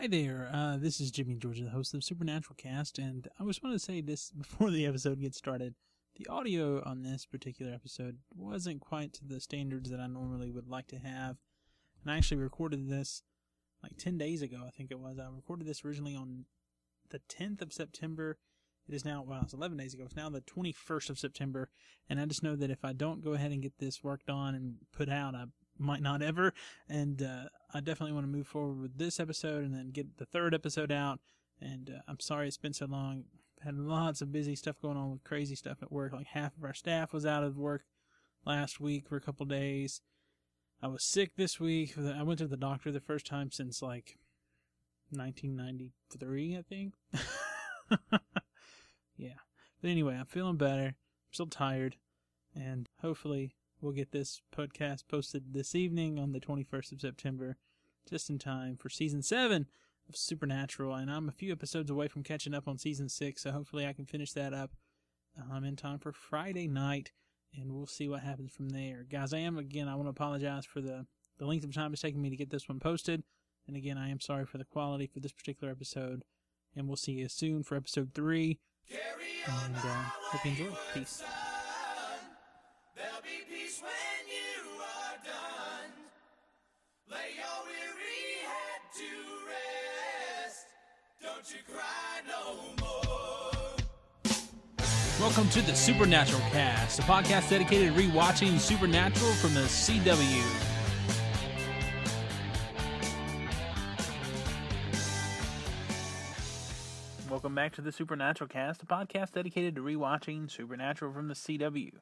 Hi there. Uh, this is Jimmy Georgia, the host of Supernatural Cast, and I just wanted to say this before the episode gets started. The audio on this particular episode wasn't quite to the standards that I normally would like to have, and I actually recorded this like 10 days ago, I think it was. I recorded this originally on the 10th of September. It is now, well, it's 11 days ago. It's now the 21st of September, and I just know that if I don't go ahead and get this worked on and put out, I might not ever. And uh, I definitely want to move forward with this episode and then get the third episode out. And uh, I'm sorry it's been so long. Had lots of busy stuff going on with crazy stuff at work. Like half of our staff was out of work last week for a couple days. I was sick this week. I went to the doctor the first time since like 1993, I think. yeah. But anyway, I'm feeling better. I'm still tired. And hopefully we'll get this podcast posted this evening on the 21st of September, just in time for season 7 of Supernatural. And I'm a few episodes away from catching up on season 6, so hopefully I can finish that up um, in time for Friday night, and we'll see what happens from there. Guys, I am, again, I want to apologize for the, the length of time it's taking me to get this one posted. And again, I am sorry for the quality for this particular episode. And we'll see you soon for episode 3. And uh, hope you enjoy. Peace. Welcome to the Supernatural Cast, a podcast dedicated to rewatching Supernatural from the CW. Welcome back to the Supernatural Cast, a podcast dedicated to rewatching Supernatural from the CW.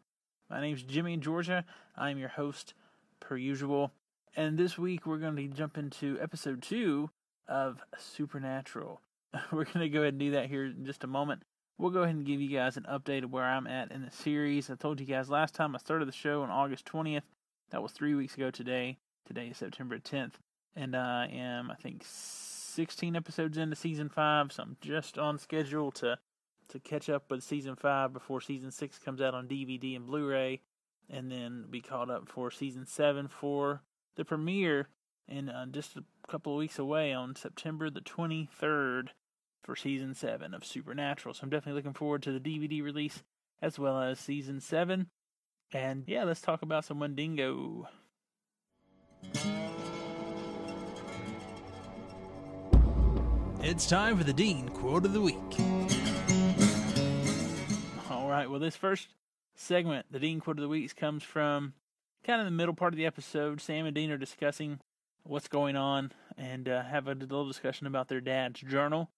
My name's Jimmy Georgia. I'm your host, per usual. And this week we're going to jump into episode two of Supernatural. We're going to go ahead and do that here in just a moment. We'll go ahead and give you guys an update of where I'm at in the series. I told you guys last time I started the show on August 20th. That was three weeks ago today. Today is September 10th. And I am, I think, 16 episodes into season 5, so I'm just on schedule to to catch up with season 5 before season 6 comes out on DVD and Blu-ray and then be caught up for season 7 for the premiere in uh, just a couple of weeks away on September the 23rd for season 7 of Supernatural. So I'm definitely looking forward to the DVD release as well as season 7. And yeah, let's talk about some Wendigo. It's time for the Dean quote of the week. All right, well, this first segment, the Dean quote of the week, comes from kind of the middle part of the episode. Sam and Dean are discussing what's going on and uh, have a little discussion about their dad's journal,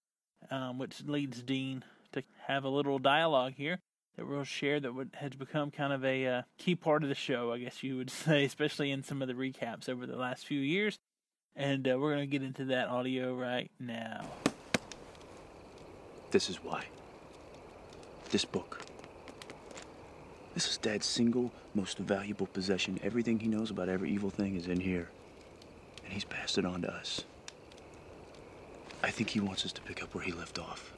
um, which leads Dean to have a little dialogue here that we'll share that would, has become kind of a uh, key part of the show, I guess you would say, especially in some of the recaps over the last few years. And uh, we're going to get into that audio right now. This is why. This book. This is Dad's single most valuable possession. Everything he knows about every evil thing is in here and he's passed it on to us. I think he wants us to pick up where he left off.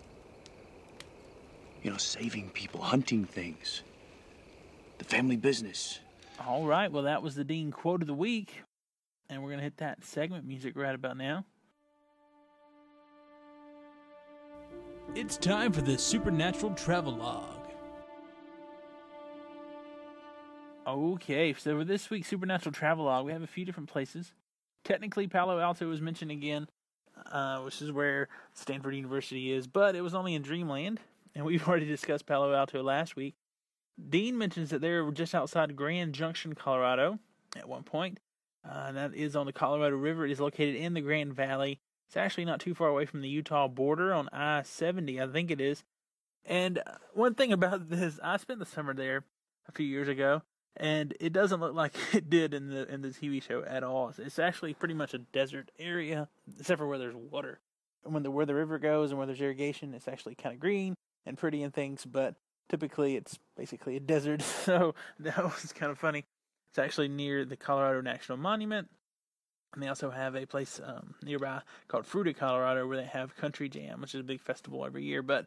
You know, saving people, hunting things, the family business. All right, well, that was the Dean quote of the week. And we're going to hit that segment music right about now. It's time for the Supernatural Travelogue. Okay, so for this week's Supernatural Travelogue, we have a few different places technically Palo Alto was mentioned again, uh, which is where Stanford University is, but it was only in Dreamland, and we've already discussed Palo Alto last week. Dean mentions that they're just outside Grand Junction, Colorado, at one point. Uh, that is on the Colorado River. It is located in the Grand Valley. It's actually not too far away from the Utah border on I 70, I think it is. And uh, one thing about this, I spent the summer there a few years ago, and it doesn't look like it did in the in the TV show at all. It's actually pretty much a desert area, except for where there's water. And when the where the river goes and where there's irrigation, it's actually kind of green and pretty and things. But typically, it's basically a desert. So that was kind of funny. It's actually near the Colorado National Monument, and they also have a place um, nearby called Fruita, Colorado, where they have Country Jam, which is a big festival every year. But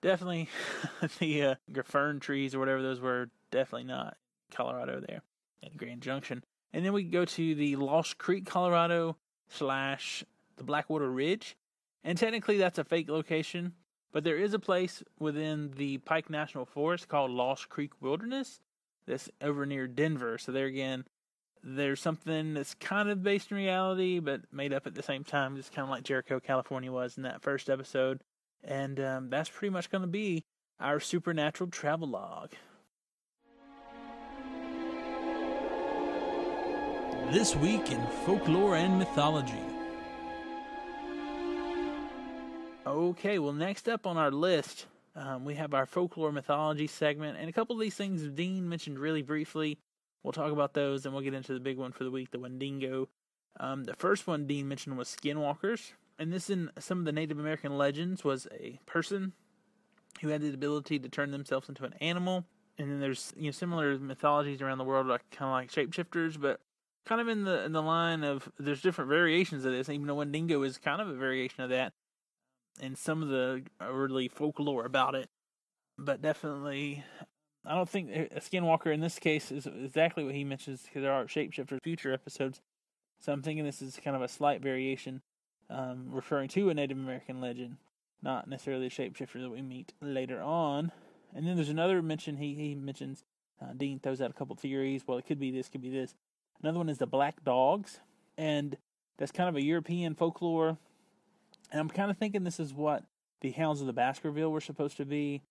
definitely, the uh, fern trees or whatever those were, definitely not Colorado there at Grand Junction. And then we go to the Lost Creek, Colorado slash the Blackwater Ridge. And technically, that's a fake location, but there is a place within the Pike National Forest called Lost Creek Wilderness that's over near Denver. So, there again, there's something that's kind of based in reality, but made up at the same time, just kind of like Jericho, California was in that first episode. And um, that's pretty much going to be our supernatural travel log. This week in folklore and mythology. Okay, well, next up on our list, um, we have our folklore mythology segment, and a couple of these things Dean mentioned really briefly. We'll talk about those, and we'll get into the big one for the week, the Wendigo. Um, the first one Dean mentioned was skinwalkers, and this in some of the Native American legends was a person who had the ability to turn themselves into an animal. And then there's you know similar mythologies around the world, like kind of like shapeshifters, but kind of in the in the line of there's different variations of this. Even though Wendigo is kind of a variation of that, and some of the early folklore about it. But definitely, I don't think a skinwalker in this case is exactly what he mentions because there are shapeshifters future episodes. So I'm thinking this is kind of a slight variation, um, referring to a Native American legend, not necessarily a shapeshifter that we meet later on. And then there's another mention he he mentions. Uh, Dean throws out a couple theories. Well, it could be this, could be this. Another one is the black dogs, and that's kind of a European folklore and I'm kind of thinking this is what the Hounds of the Baskerville were supposed to be,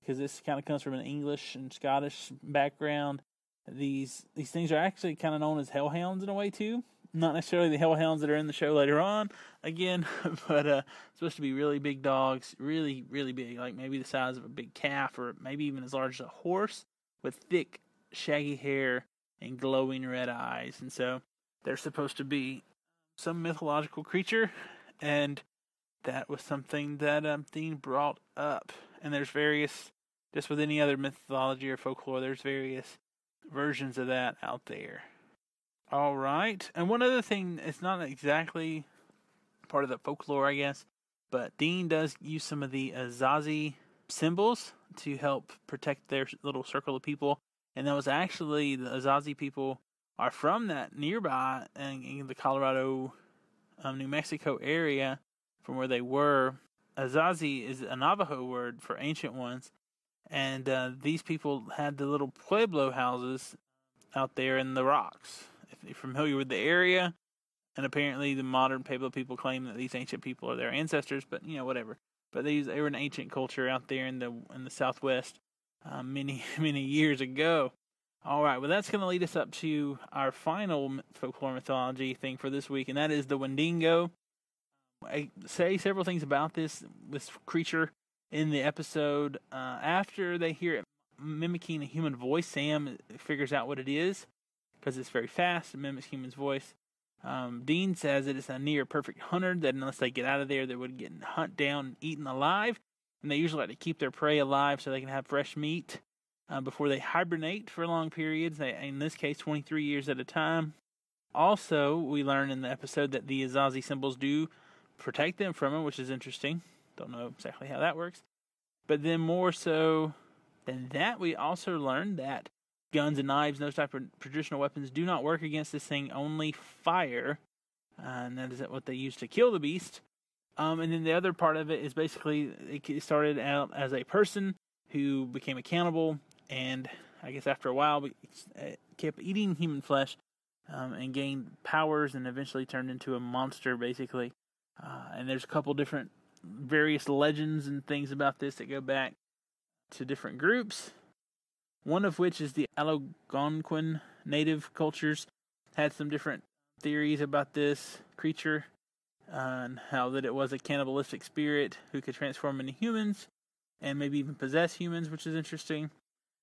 because this kind of comes from an English and Scottish background. These these things are actually kind of known as hellhounds in a way too. Not necessarily the hellhounds that are in the show later on, again, but uh, supposed to be really big dogs, really really big, like maybe the size of a big calf, or maybe even as large as a horse, with thick, shaggy hair and glowing red eyes. And so they're supposed to be some mythological creature, and that was something that um, Dean brought up. And there's various, just with any other mythology or folklore, there's various versions of that out there. All right. And one other thing, it's not exactly part of the folklore, I guess, but Dean does use some of the Anasazi symbols to help protect their little circle of people. And that was actually the Anasazi people are from that nearby in, in the Colorado, um, New Mexico area from where they were. Anasazi is a Navajo word for ancient ones, and uh, these people had the little pueblo houses out there in the rocks. If you're familiar with the area, and apparently the modern Pueblo people claim that these ancient people are their ancestors, but you know whatever. But they, they were an ancient culture out there in the in the Southwest uh, many many years ago. All right, well that's going to lead us up to our final folklore mythology thing for this week, and that is the Wendigo. I say several things about this this creature in the episode. Uh, after they hear it mimicking a human voice, Sam figures out what it is because it's very fast. It mimics human's voice. Um, Dean says it is a near perfect hunter that unless they get out of there, they would get hunt down and eaten alive. And they usually like to keep their prey alive so they can have fresh meat uh, before they hibernate for long periods. They, in this case, 23 years at a time. Also, we learn in the episode that the Anasazi symbols do protect them from him, which is interesting. Don't know exactly how that works. But then, more so than that, we also learned that guns and knives, those type of traditional weapons, do not work against this thing, only fire. Uh, and that is what they use to kill the beast. Um, and then the other part of it is basically it started out as a person who became a cannibal, and I guess after a while, kept eating human flesh um, and gained powers, and eventually turned into a monster, basically. Uh, and there's a couple different various legends and things about this that go back to different groups. One of which is the Algonquin native cultures had some different theories about this creature and how that it was a cannibalistic spirit who could transform into humans and maybe even possess humans, which is interesting,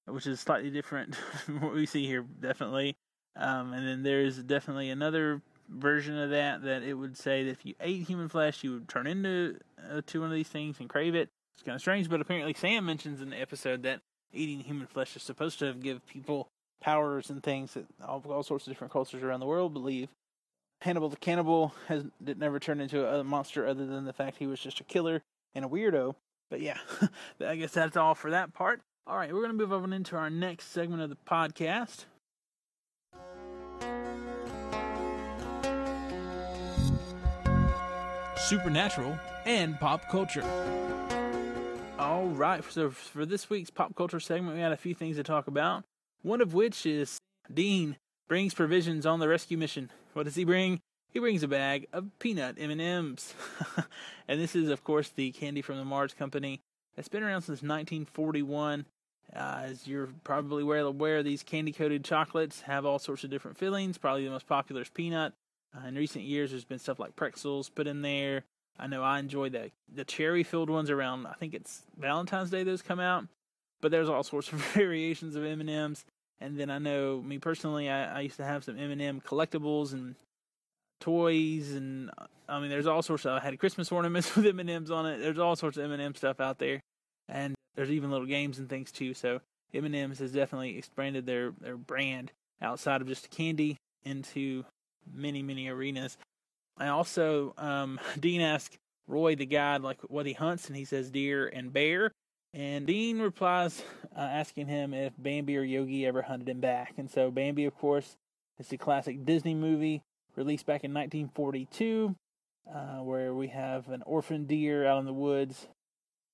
which is slightly different from what we see here, definitely. Um, and then there's definitely another version of that that it would say that if you ate human flesh, you would turn into uh, to one of these things and crave it. It's kind of strange, but apparently Sam mentions in the episode that eating human flesh is supposed to give people powers and things that all, all sorts of different cultures around the world believe. Hannibal the cannibal has did never turned into a monster other than the fact he was just a killer and a weirdo. But yeah, I guess that's all for that part. All right, we're going to move on into our next segment of the podcast. supernatural, and pop culture. All right, so for this week's pop culture segment, we had a few things to talk about. One of which is Dean brings provisions on the rescue mission. What does he bring? He brings a bag of peanut M&Ms. and this is of course the candy from the Mars company. It's been around since 1941. Uh, as you're probably well aware, these candy coated chocolates have all sorts of different fillings. Probably the most popular is peanut. Uh, in recent years, there's been stuff like pretzels put in there. I know I enjoy the the cherry filled ones around. I think it's Valentine's Day those come out, but there's all sorts of variations of M and M's. And then I know me personally, I, I used to have some M and M collectibles and toys, and I mean, there's all sorts of. I had Christmas ornaments with M and M's on it. There's all sorts of M and M stuff out there, and there's even little games and things too. So M and M's has definitely expanded their their brand outside of just candy into many many arenas. I also um, Dean asked Roy the guide like what he hunts, and he says deer and bear. And Dean replies uh, asking him if Bambi or Yogi ever hunted him back. And so Bambi, of course, is the classic Disney movie released back in 1942, uh, where we have an orphan deer out in the woods,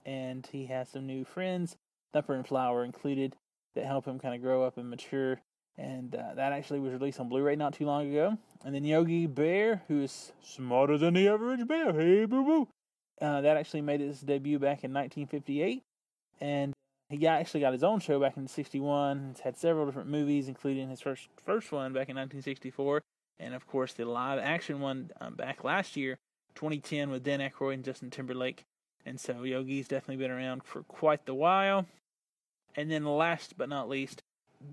and he has some new friends, Thumper and Flower included, that help him kind of grow up and mature. And uh, that actually was released on Blu-ray not too long ago. And then Yogi Bear, who is smarter than the average bear, hey boo boo, uh, that actually made its debut back in 1958, and he got, actually got his own show back in '61. He's had several different movies, including his first first one back in 1964, and of course the live action one um, back last year, 2010, with Dan Aykroyd and Justin Timberlake. And so Yogi's definitely been around for quite the while. And then last but not least,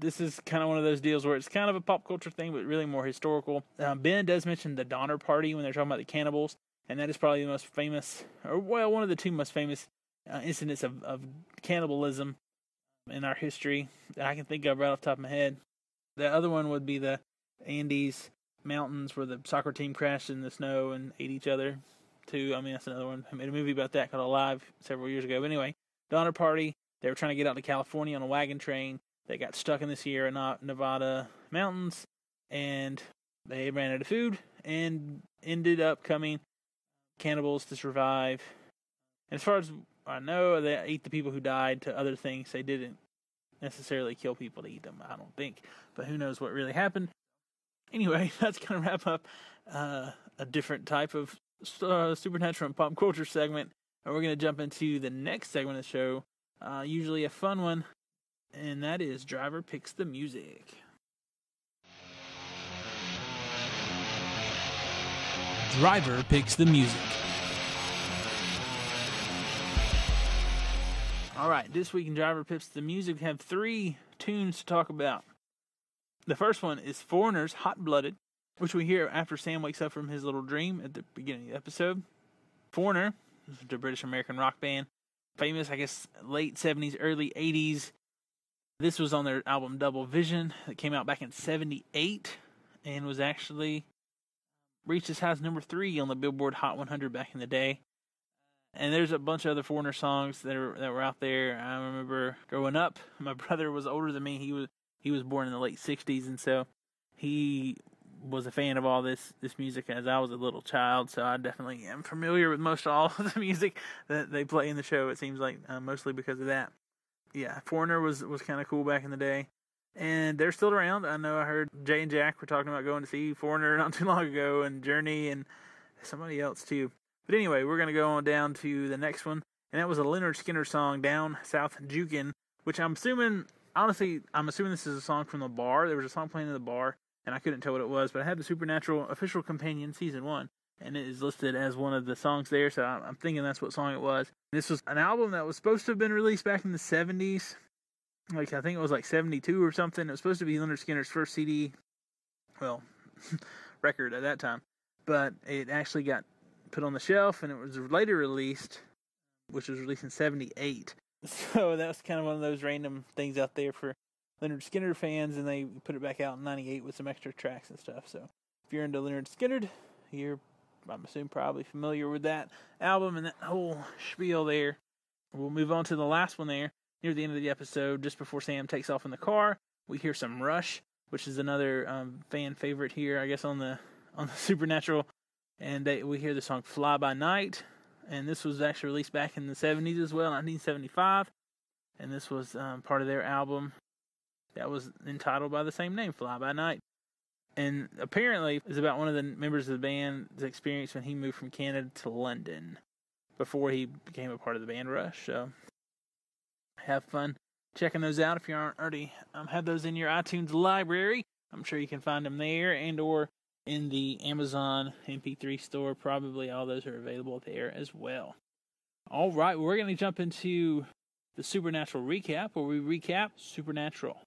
this is kind of one of those deals where it's kind of a pop culture thing, but really more historical. Um, ben does mention the Donner Party when they're talking about the cannibals, and that is probably the most famous, or well, one of the two most famous uh, incidents of, of cannibalism in our history that I can think of right off the top of my head. The other one would be the Andes Mountains where the soccer team crashed in the snow and ate each other. Too, I mean that's another one. I made a movie about that called Alive several years ago. But anyway, Donner Party. They were trying to get out to California on a wagon train. They got stuck in the Sierra Nevada mountains, and they ran out of food and ended up coming cannibals to survive. As far as I know, they ate the people who died to other things. They didn't necessarily kill people to eat them, I don't think. But who knows what really happened. Anyway, that's going to wrap up uh, a different type of uh, supernatural and pop culture segment. And we're going to jump into the next segment of the show, uh, usually a fun one, and that is Driver Picks the Music. Driver Picks the Music. All right, this week in Driver Picks, the Music, have three tunes to talk about. The first one is Foreigner's Hot Blooded, which we hear after Sam wakes up from his little dream at the beginning of the episode. Foreigner, the British American rock band, famous, I guess, late 70s, early 80s. This was on their album Double Vision that came out back in 78 and was actually reached as high as number three on the Billboard Hot 100 back in the day. And there's a bunch of other foreigner songs that are that were out there. I remember growing up, my brother was older than me. He was he was born in the late '60s, and so he was a fan of all this this music as I was a little child. So I definitely am familiar with most all of the music that they play in the show. It seems like uh, mostly because of that. Yeah, Foreigner was was kind of cool back in the day and they're still around. I know I heard Jay and Jack were talking about going to see Foreigner not too long ago, and Journey and somebody else too. But anyway, we're gonna go on down to the next one, and that was a Lynyrd Skynyrd song, "Down South Jukin," which I'm assuming, honestly, I'm assuming this is a song from the bar. There was a song playing in the bar, and I couldn't tell what it was, but I had the Supernatural official companion season one, and it is listed as one of the songs there. So I'm thinking that's what song it was. This was an album that was supposed to have been released back in the 70s, like I think it was like 72 or something. It was supposed to be Lynyrd Skynyrd's first CD, well, record at that time, but it actually got put on the shelf and it was later released, which was released in 78. So that was kind of one of those random things out there for Lynyrd Skynyrd fans, and they put it back out in 98 with some extra tracks and stuff. So if you're into Lynyrd Skynyrd, you're, I'm assuming, probably familiar with that album and that whole spiel there. We'll move on to the last one there near the end of the episode, just before Sam takes off in the car, we hear some Rush, which is another um, fan favorite here, I guess, on the on the Supernatural and they, we hear the song "Fly by Night," and this was actually released back in the '70s as well, 1975, and this was um, part of their album that was entitled by the same name, "Fly by Night." And apparently, it's about one of the members of the band's experience when he moved from Canada to London before he became a part of the band Rush. So, have fun checking those out if you aren't already um, have those in your iTunes library. I'm sure you can find them there and or in the Amazon MP3 store. Probably all those are available there as well. All right, we're going to jump into the Supernatural recap where we recap Supernatural.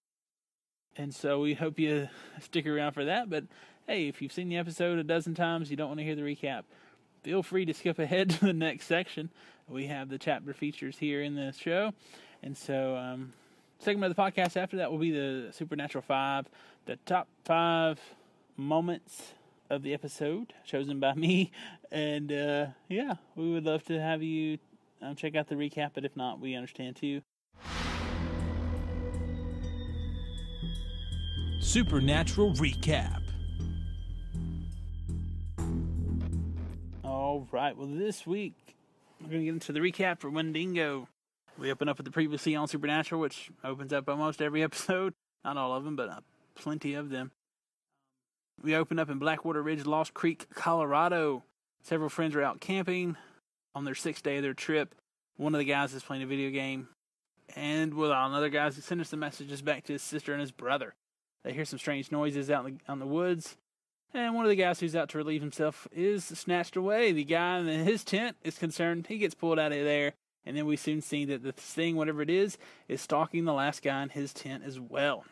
And so we hope you stick around for that. But hey, if you've seen the episode a dozen times, you don't want to hear the recap, feel free to skip ahead to the next section. We have the chapter features here in the show. And so, um, segment of the podcast after that will be the Supernatural 5, the top five moments of the episode chosen by me. And uh, yeah, we would love to have you um, check out the recap, but if not, we understand too. Supernatural Recap. All right, well, this week we're going to get into the recap for Wendigo. We open up with the previously on Supernatural, which opens up almost every episode. Not all of them, but uh, plenty of them. We open up in Blackwater Ridge, Lost Creek, Colorado. Several friends are out camping on their sixth day of their trip. One of the guys is playing a video game, and well, another guy's sending some messages back to his sister and his brother. They hear some strange noises out in the, out in the woods, and one of the guys who's out to relieve himself is snatched away. The guy in his tent is concerned. He gets pulled out of there, and then we soon see that the thing, whatever it is, is stalking the last guy in his tent as well.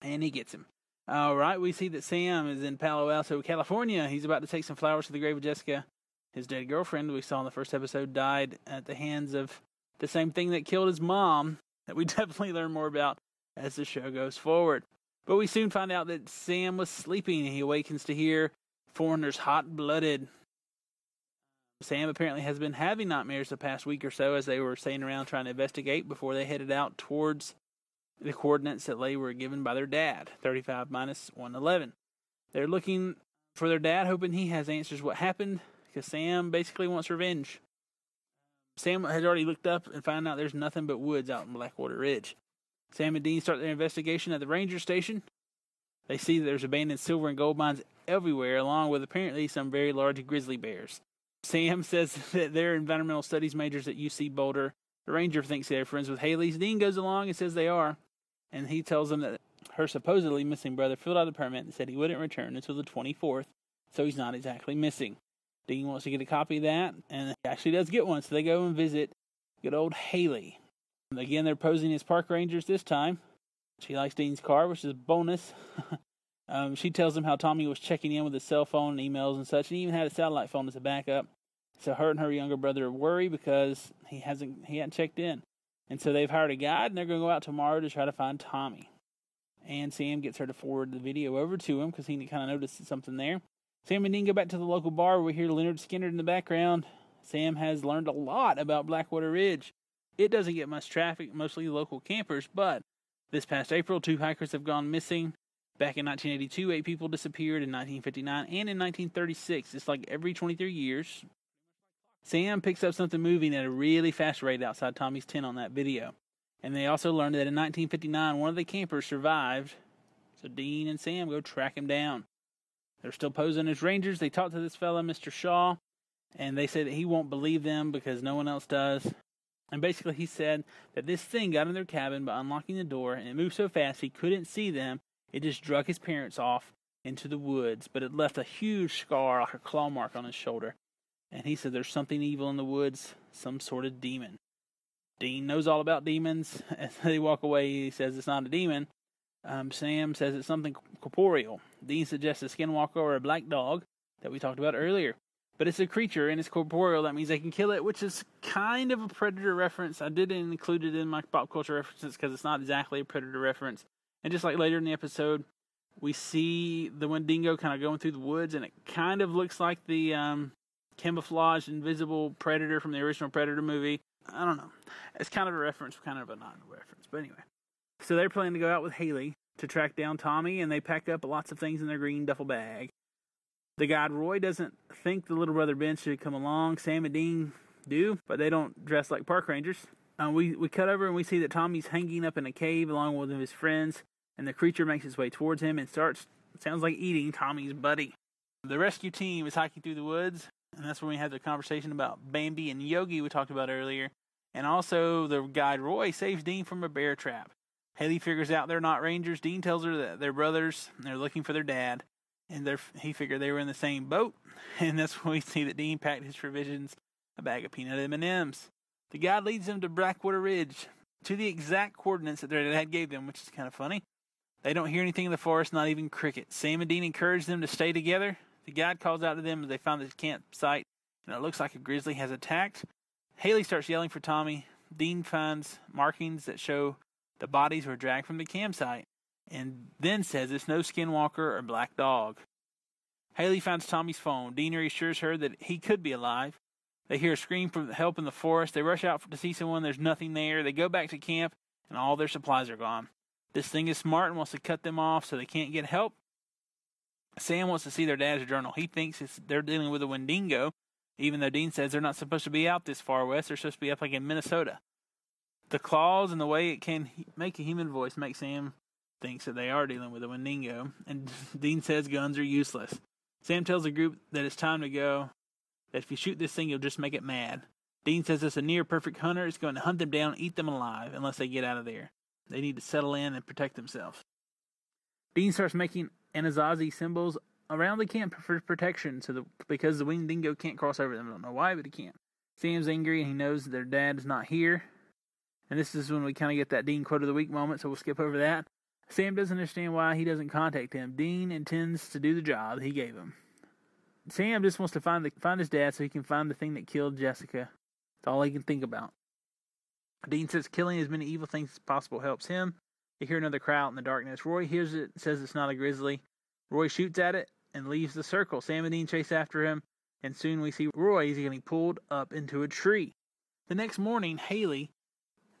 And he gets him. All right, we see that Sam is in Palo Alto, California. He's about to take some flowers to the grave of Jessica. His dead girlfriend, we saw in the first episode, died at the hands of the same thing that killed his mom, that we definitely learn more about as the show goes forward. But we soon find out that Sam was sleeping and he awakens to hear foreigners hot blooded. Sam apparently has been having nightmares the past week or so as they were staying around trying to investigate before they headed out towards the coordinates that they were given by their dad 35 minus 111. They're looking for their dad, hoping he has answers what happened because Sam basically wants revenge. Sam has already looked up and found out there's nothing but woods out in Blackwater Ridge. Sam and Dean start their investigation at the ranger station. They see that there's abandoned silver and gold mines everywhere, along with apparently some very large grizzly bears. Sam says that they're environmental studies majors at UC Boulder. The ranger thinks they're friends with Haley's. Dean goes along and says they are, and he tells them that her supposedly missing brother filled out a permit and said he wouldn't return until the 24th, so he's not exactly missing. Dean wants to get a copy of that, and he actually does get one, so they go and visit good old Haley. Again, they're posing as park rangers this time. She likes Dean's car, which is a bonus. um, she tells him how Tommy was checking in with his cell phone and emails and such, and he even had a satellite phone as a backup. So her and her younger brother worry because he hasn't he hadn't checked in, and so they've hired a guide and they're going to go out tomorrow to try to find Tommy. And Sam gets her to forward the video over to him because he kind of noticed something there. Sam and Dean go back to the local bar. where We hear Lynyrd Skynyrd in the background. Sam has learned a lot about Blackwater Ridge. It doesn't get much traffic, mostly local campers, but this past April, two hikers have gone missing. Back in 1982, eight people disappeared in 1959 and in 1936. It's like every 23 years. Sam picks up something moving at a really fast rate outside Tommy's tent on that video. And they also learned that in 1959, one of the campers survived. So Dean and Sam go track him down. They're still posing as rangers. They talk to this fellow, Mr. Shaw, and they say that he won't believe them because no one else does. And basically, he said that this thing got in their cabin by unlocking the door, and it moved so fast he couldn't see them. It just drug his parents off into the woods, but it left a huge scar, like a claw mark on his shoulder. And he said there's something evil in the woods, some sort of demon. Dean knows all about demons. As they walk away, he says it's not a demon. Um, Sam says it's something corporeal. Dean suggests a skinwalker or a black dog that we talked about earlier. But it's a creature and it's corporeal. That means they can kill it, which is kind of a predator reference. I didn't include it in my pop culture references because it's not exactly a predator reference. And just like later in the episode, we see the Wendigo kind of going through the woods, and it kind of looks like the um, camouflaged invisible predator from the original Predator movie. I don't know. It's kind of a reference, kind of a non reference. But anyway. So they're planning to go out with Haley to track down Tommy, and they pack up lots of things in their green duffel bag. The guide Roy doesn't think the little brother Ben should come along. Sam and Dean do, but they don't dress like park rangers. Uh, we, we cut over and we see that Tommy's hanging up in a cave along with his friends, and the creature makes its way towards him and starts, sounds like eating Tommy's buddy. The rescue team is hiking through the woods, and that's when we have the conversation about Bambi and Yogi we talked about earlier. And also, the guide Roy saves Dean from a bear trap. Haley figures out they're not rangers. Dean tells her that they're brothers. And they're looking for their dad, and he figured they were in the same boat. And that's when we see that Dean packed his provisions, a bag of peanut M&Ms. The guide leads them to Blackwater Ridge, to the exact coordinates that their dad gave them, which is kind of funny. They don't hear anything in the forest, not even crickets. Sam and Dean encourage them to stay together. The guide calls out to them as they find the campsite, and it looks like a grizzly has attacked. Haley starts yelling for Tommy. Dean finds markings that show the bodies were dragged from the campsite, and then says it's no skinwalker or black dog. Haley finds Tommy's phone. Dean reassures her that he could be alive. They hear a scream for help in the forest. They rush out to see someone. There's nothing there. They go back to camp, and all their supplies are gone. This thing is smart and wants to cut them off so they can't get help. Sam wants to see their dad's journal. He thinks it's, they're dealing with a Wendigo, even though Dean says they're not supposed to be out this far west. They're supposed to be up like in Minnesota. The claws and the way it can make a human voice make Sam thinks that they are dealing with a Wendigo, and Dean says guns are useless. Sam tells the group that it's time to go, that if you shoot this thing, you'll just make it mad. Dean says it's a near perfect hunter. It's going to hunt them down eat them alive unless they get out of there. They need to settle in and protect themselves. Dean starts making Anasazi symbols around the camp for protection, so the, because the Wendigo can't cross over them. I don't know why, but he can't. Sam's angry and he knows their dad is not here. And this is when we kind of get that Dean quote of the week moment, so we'll skip over that. Sam doesn't understand why he doesn't contact him. Dean intends to do the job he gave him. Sam just wants to find the find his dad so he can find the thing that killed Jessica. That's all he can think about. Dean says killing as many evil things as possible helps him. They hear another cry out in the darkness. Roy hears it, says it's not a grizzly. Roy shoots at it and leaves the circle. Sam and Dean chase after him, and soon we see Roy is getting pulled up into a tree. The next morning, Haley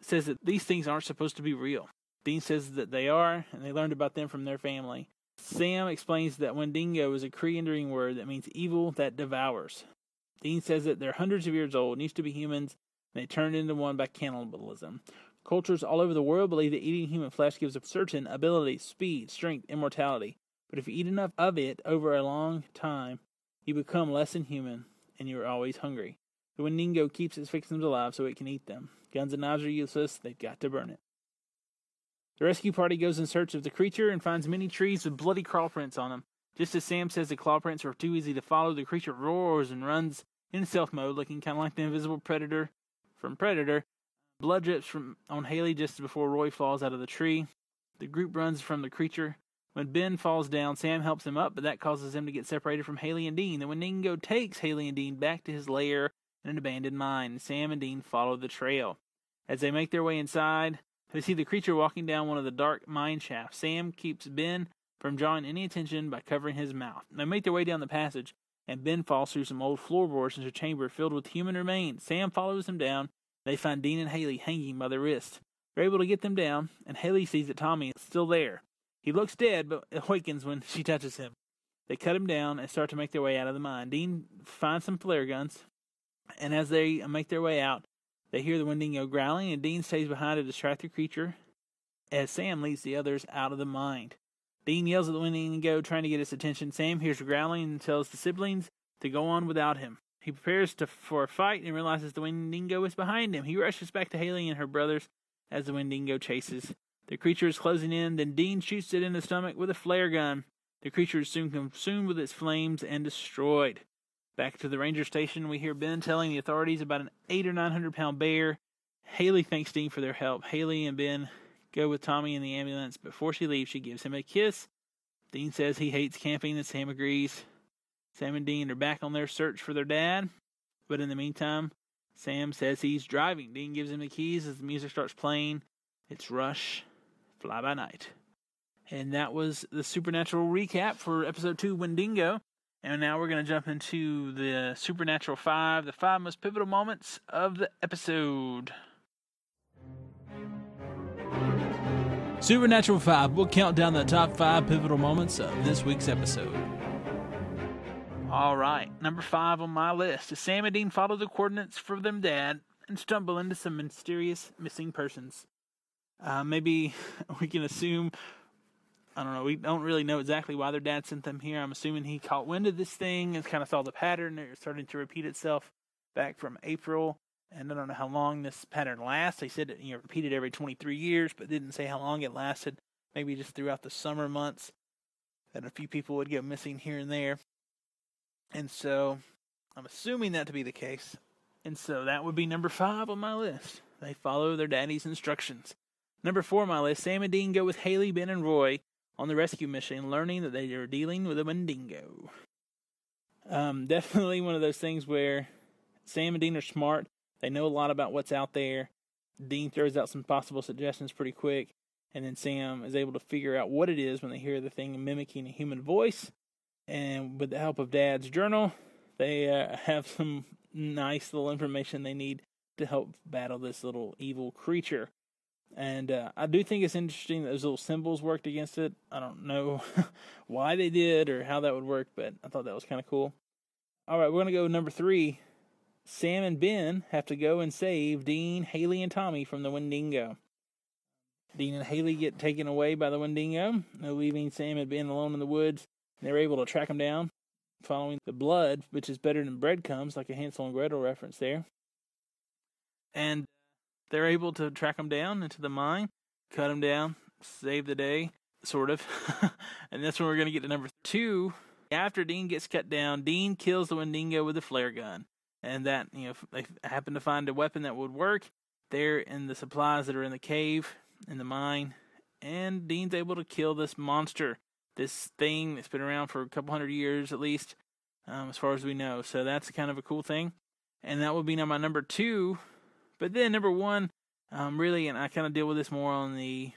says that these things aren't supposed to be real. Dean says that they are, and they learned about them from their family. Sam explains that Wendigo is a Cree Indian word that means evil that devours. Dean says that they're hundreds of years old, and used to be humans, and they turned into one by cannibalism. Cultures all over the world believe that eating human flesh gives a certain ability, speed, strength, immortality. But if you eat enough of it over a long time, you become less than human, and you are always hungry. The Wendigo keeps its victims alive so it can eat them. Guns and knives are useless, they've got to burn it. The rescue party goes in search of the creature and finds many trees with bloody claw prints on them. Just as Sam says the claw prints are too easy to follow, the creature roars and runs in stealth mode, looking kind of like the invisible predator from Predator. Blood drips from on Haley just before Roy falls out of the tree. The group runs from the creature. When Ben falls down, Sam helps him up, but that causes him to get separated from Haley and Dean. Then Wendigo takes Haley and Dean back to his lair in an abandoned mine. Sam and Dean follow the trail. As they make their way inside, they see the creature walking down one of the dark mine shafts. Sam keeps Ben from drawing any attention by covering his mouth. They make their way down the passage, and Ben falls through some old floorboards into a chamber filled with human remains. Sam follows him down. They find Dean and Haley hanging by their wrists. They're able to get them down, and Haley sees that Tommy is still there. He looks dead, but awakens when she touches him. They cut him down and start to make their way out of the mine. Dean finds some flare guns, and as they make their way out, they hear the Wendigo growling, and Dean stays behind to distract the creature as Sam leads the others out of the mine. Dean yells at the Wendigo, trying to get its attention. Sam hears the growling and tells the siblings to go on without him. He prepares to, for a fight and realizes the Wendigo is behind him. He rushes back to Haley and her brothers as the Wendigo chases. The creature is closing in, then Dean shoots it in the stomach with a flare gun. The creature is soon consumed with its flames and destroyed. Back to the ranger station, we hear Ben telling the authorities about an eight or nine hundred pound bear. Haley thanks Dean for their help. Haley and Ben go with Tommy in the ambulance. Before she leaves, she gives him a kiss. Dean says he hates camping, and Sam agrees. Sam and Dean are back on their search for their dad, but in the meantime, Sam says he's driving. Dean gives him the keys as the music starts playing. It's Rush, Fly By Night. And that was the supernatural recap for episode two, Wendigo. And now we're going to jump into the Supernatural 5, the five most pivotal moments of the episode. Supernatural 5 will count down the top five pivotal moments of this week's episode. All right, number five on my list is Sam and Dean follow the coordinates for them dad and stumble into some mysterious missing persons. Uh, maybe we can assume, I don't know, we don't really know exactly why their dad sent them here. I'm assuming he caught wind of this thing and kind of saw the pattern. It was starting to repeat itself back from April. And I don't know how long this pattern lasts. They said it you know, repeated every 23 years, but didn't say how long it lasted. Maybe just throughout the summer months that a few people would go missing here and there. And so I'm assuming that to be the case. And so that would be number five on my list. They follow their daddy's instructions. Number four on my list, Sam and Dean go with Haley, Ben, and Roy on the rescue mission, learning that they are dealing with a Wendigo. Um, definitely one of those things where Sam and Dean are smart. They know a lot about what's out there. Dean throws out some possible suggestions pretty quick, and then Sam is able to figure out what it is when they hear the thing mimicking a human voice. And with the help of Dad's journal, they uh, have some nice little information they need to help battle this little evil creature. And uh, I do think it's interesting that those little symbols worked against it. I don't know why they did or how that would work, but I thought that was kind of cool. All right, we're going to go number three. Sam and Ben have to go and save Dean, Haley, and Tommy from the Wendigo. Dean and Haley get taken away by the Wendigo, leaving Sam and Ben alone in the woods. They're able to track them down, following the blood, which is better than breadcrumbs, like a Hansel and Gretel reference there. And they're able to track them down into the mine, cut them down, save the day, sort of. and that's when we're going to get to number two. After Dean gets cut down, Dean kills the Wendigo with a flare gun. And that, you know, they happen to find a weapon that would work there in the supplies that are in the cave, in the mine. And Dean's able to kill this monster, this thing that's been around for a couple hundred years at least, um, as far as we know. So that's kind of a cool thing. And that would be now my number two but then number one, um, really, and I kind of deal with this more on the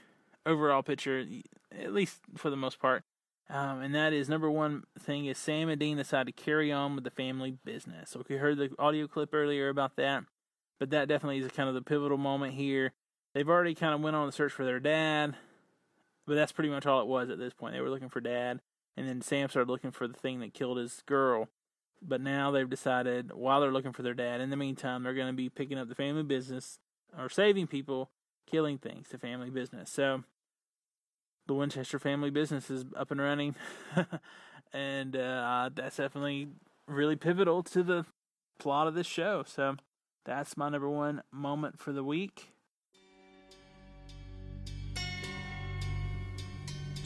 overall picture, at least for the most part. Um, and that is number one thing is Sam and Dean decide to carry on with the family business. So we heard the audio clip earlier about that, but that definitely is kind of the pivotal moment here. They've already kind of went on the search for their dad, but that's pretty much all it was at this point. They were looking for dad, and then Sam started looking for the thing that killed his girl. But now they've decided while they're looking for their dad, in the meantime, they're going to be picking up the family business or saving people, killing things, the family business. So the Winchester family business is up and running. and uh, that's definitely really pivotal to the plot of this show. So that's my number one moment for the week.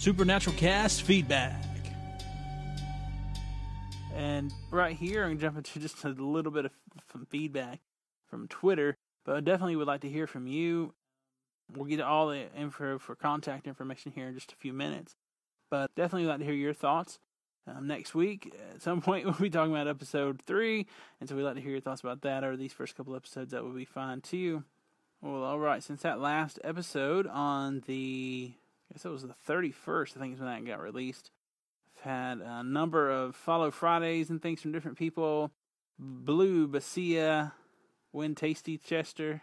Supernatural Cast feedback. And right here, I'm jumping to just a little bit of some feedback from Twitter, but I definitely would like to hear from you. We'll get all the info for contact information here in just a few minutes, but definitely would like to hear your thoughts. Um, next week, at some point, we'll be talking about episode three, and so we'd like to hear your thoughts about that or these first couple episodes. That would be fine too. Well, all right. Since that last episode on the, I guess it was the 31st, I think is when that got released I've had a number of follow Fridays and things from different people. Blue Basia, Win Tasty Chester.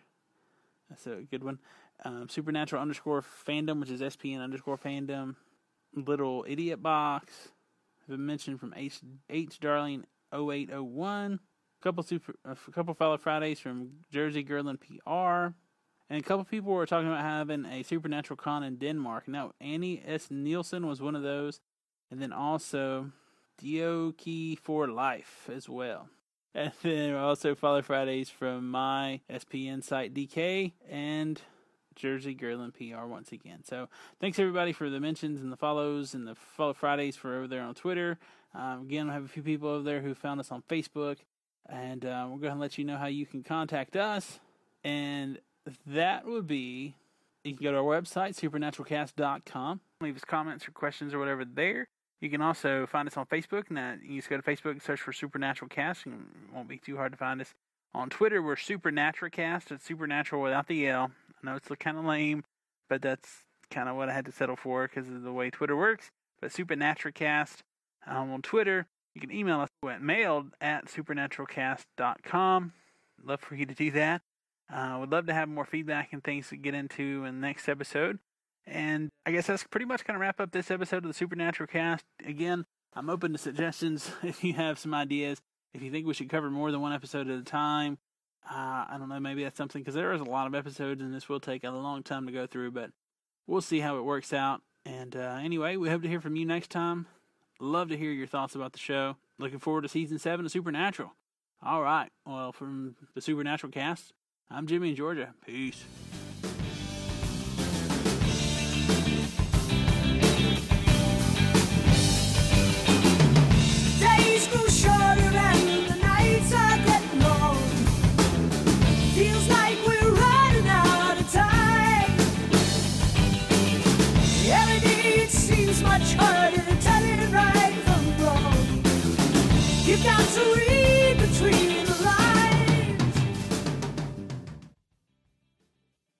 That's a good one. Um, Supernatural underscore fandom, which is SPN underscore fandom. Little Idiot Box. Been mentioned from H, H Darling 0801. A couple super, a couple follow Fridays from Jersey Girl and PR. And a couple people were talking about having a supernatural con in Denmark. Now, Annie S. Nielsen was one of those and then also Dioki for Life as well. And then also follow Fridays from my SPN site DK and Jersey Girl and PR once again. So thanks everybody for the mentions and the follows and the follow Fridays for over there on Twitter. Um, again, I have a few people over there who found us on Facebook, and uh, we're going to let you know how you can contact us. And that would be you can go to our website, supernaturalcast.com, leave us comments or questions or whatever there. You can also find us on Facebook. And you just go to Facebook and search for Supernatural Cast. And it won't be too hard to find us. On Twitter, we're Supernatural Cast. It's Supernatural without the L. I know it's kind of lame, but that's kind of what I had to settle for because of the way Twitter works. But Supernatural Cast um, on Twitter. You can email us at mailed at supernaturalcast.com. Love for you to do that. Uh, would love to have more feedback and things to get into in the next episode. And I guess that's pretty much going to wrap up this episode of the Supernatural Cast. Again, I'm open to suggestions if you have some ideas. If you think we should cover more than one episode at a time, uh, I don't know, maybe that's something because there is a lot of episodes and this will take a long time to go through, but we'll see how it works out. And uh, anyway, we hope to hear from you next time. Love to hear your thoughts about the show. Looking forward to season seven of Supernatural. All right. Well, from the Supernatural cast, I'm Jimmy in Georgia. Peace. Days grow shorter and the nights are getting long. Feels like we're running out of time. Every day it seems much harder to tell it right from wrong. You got to.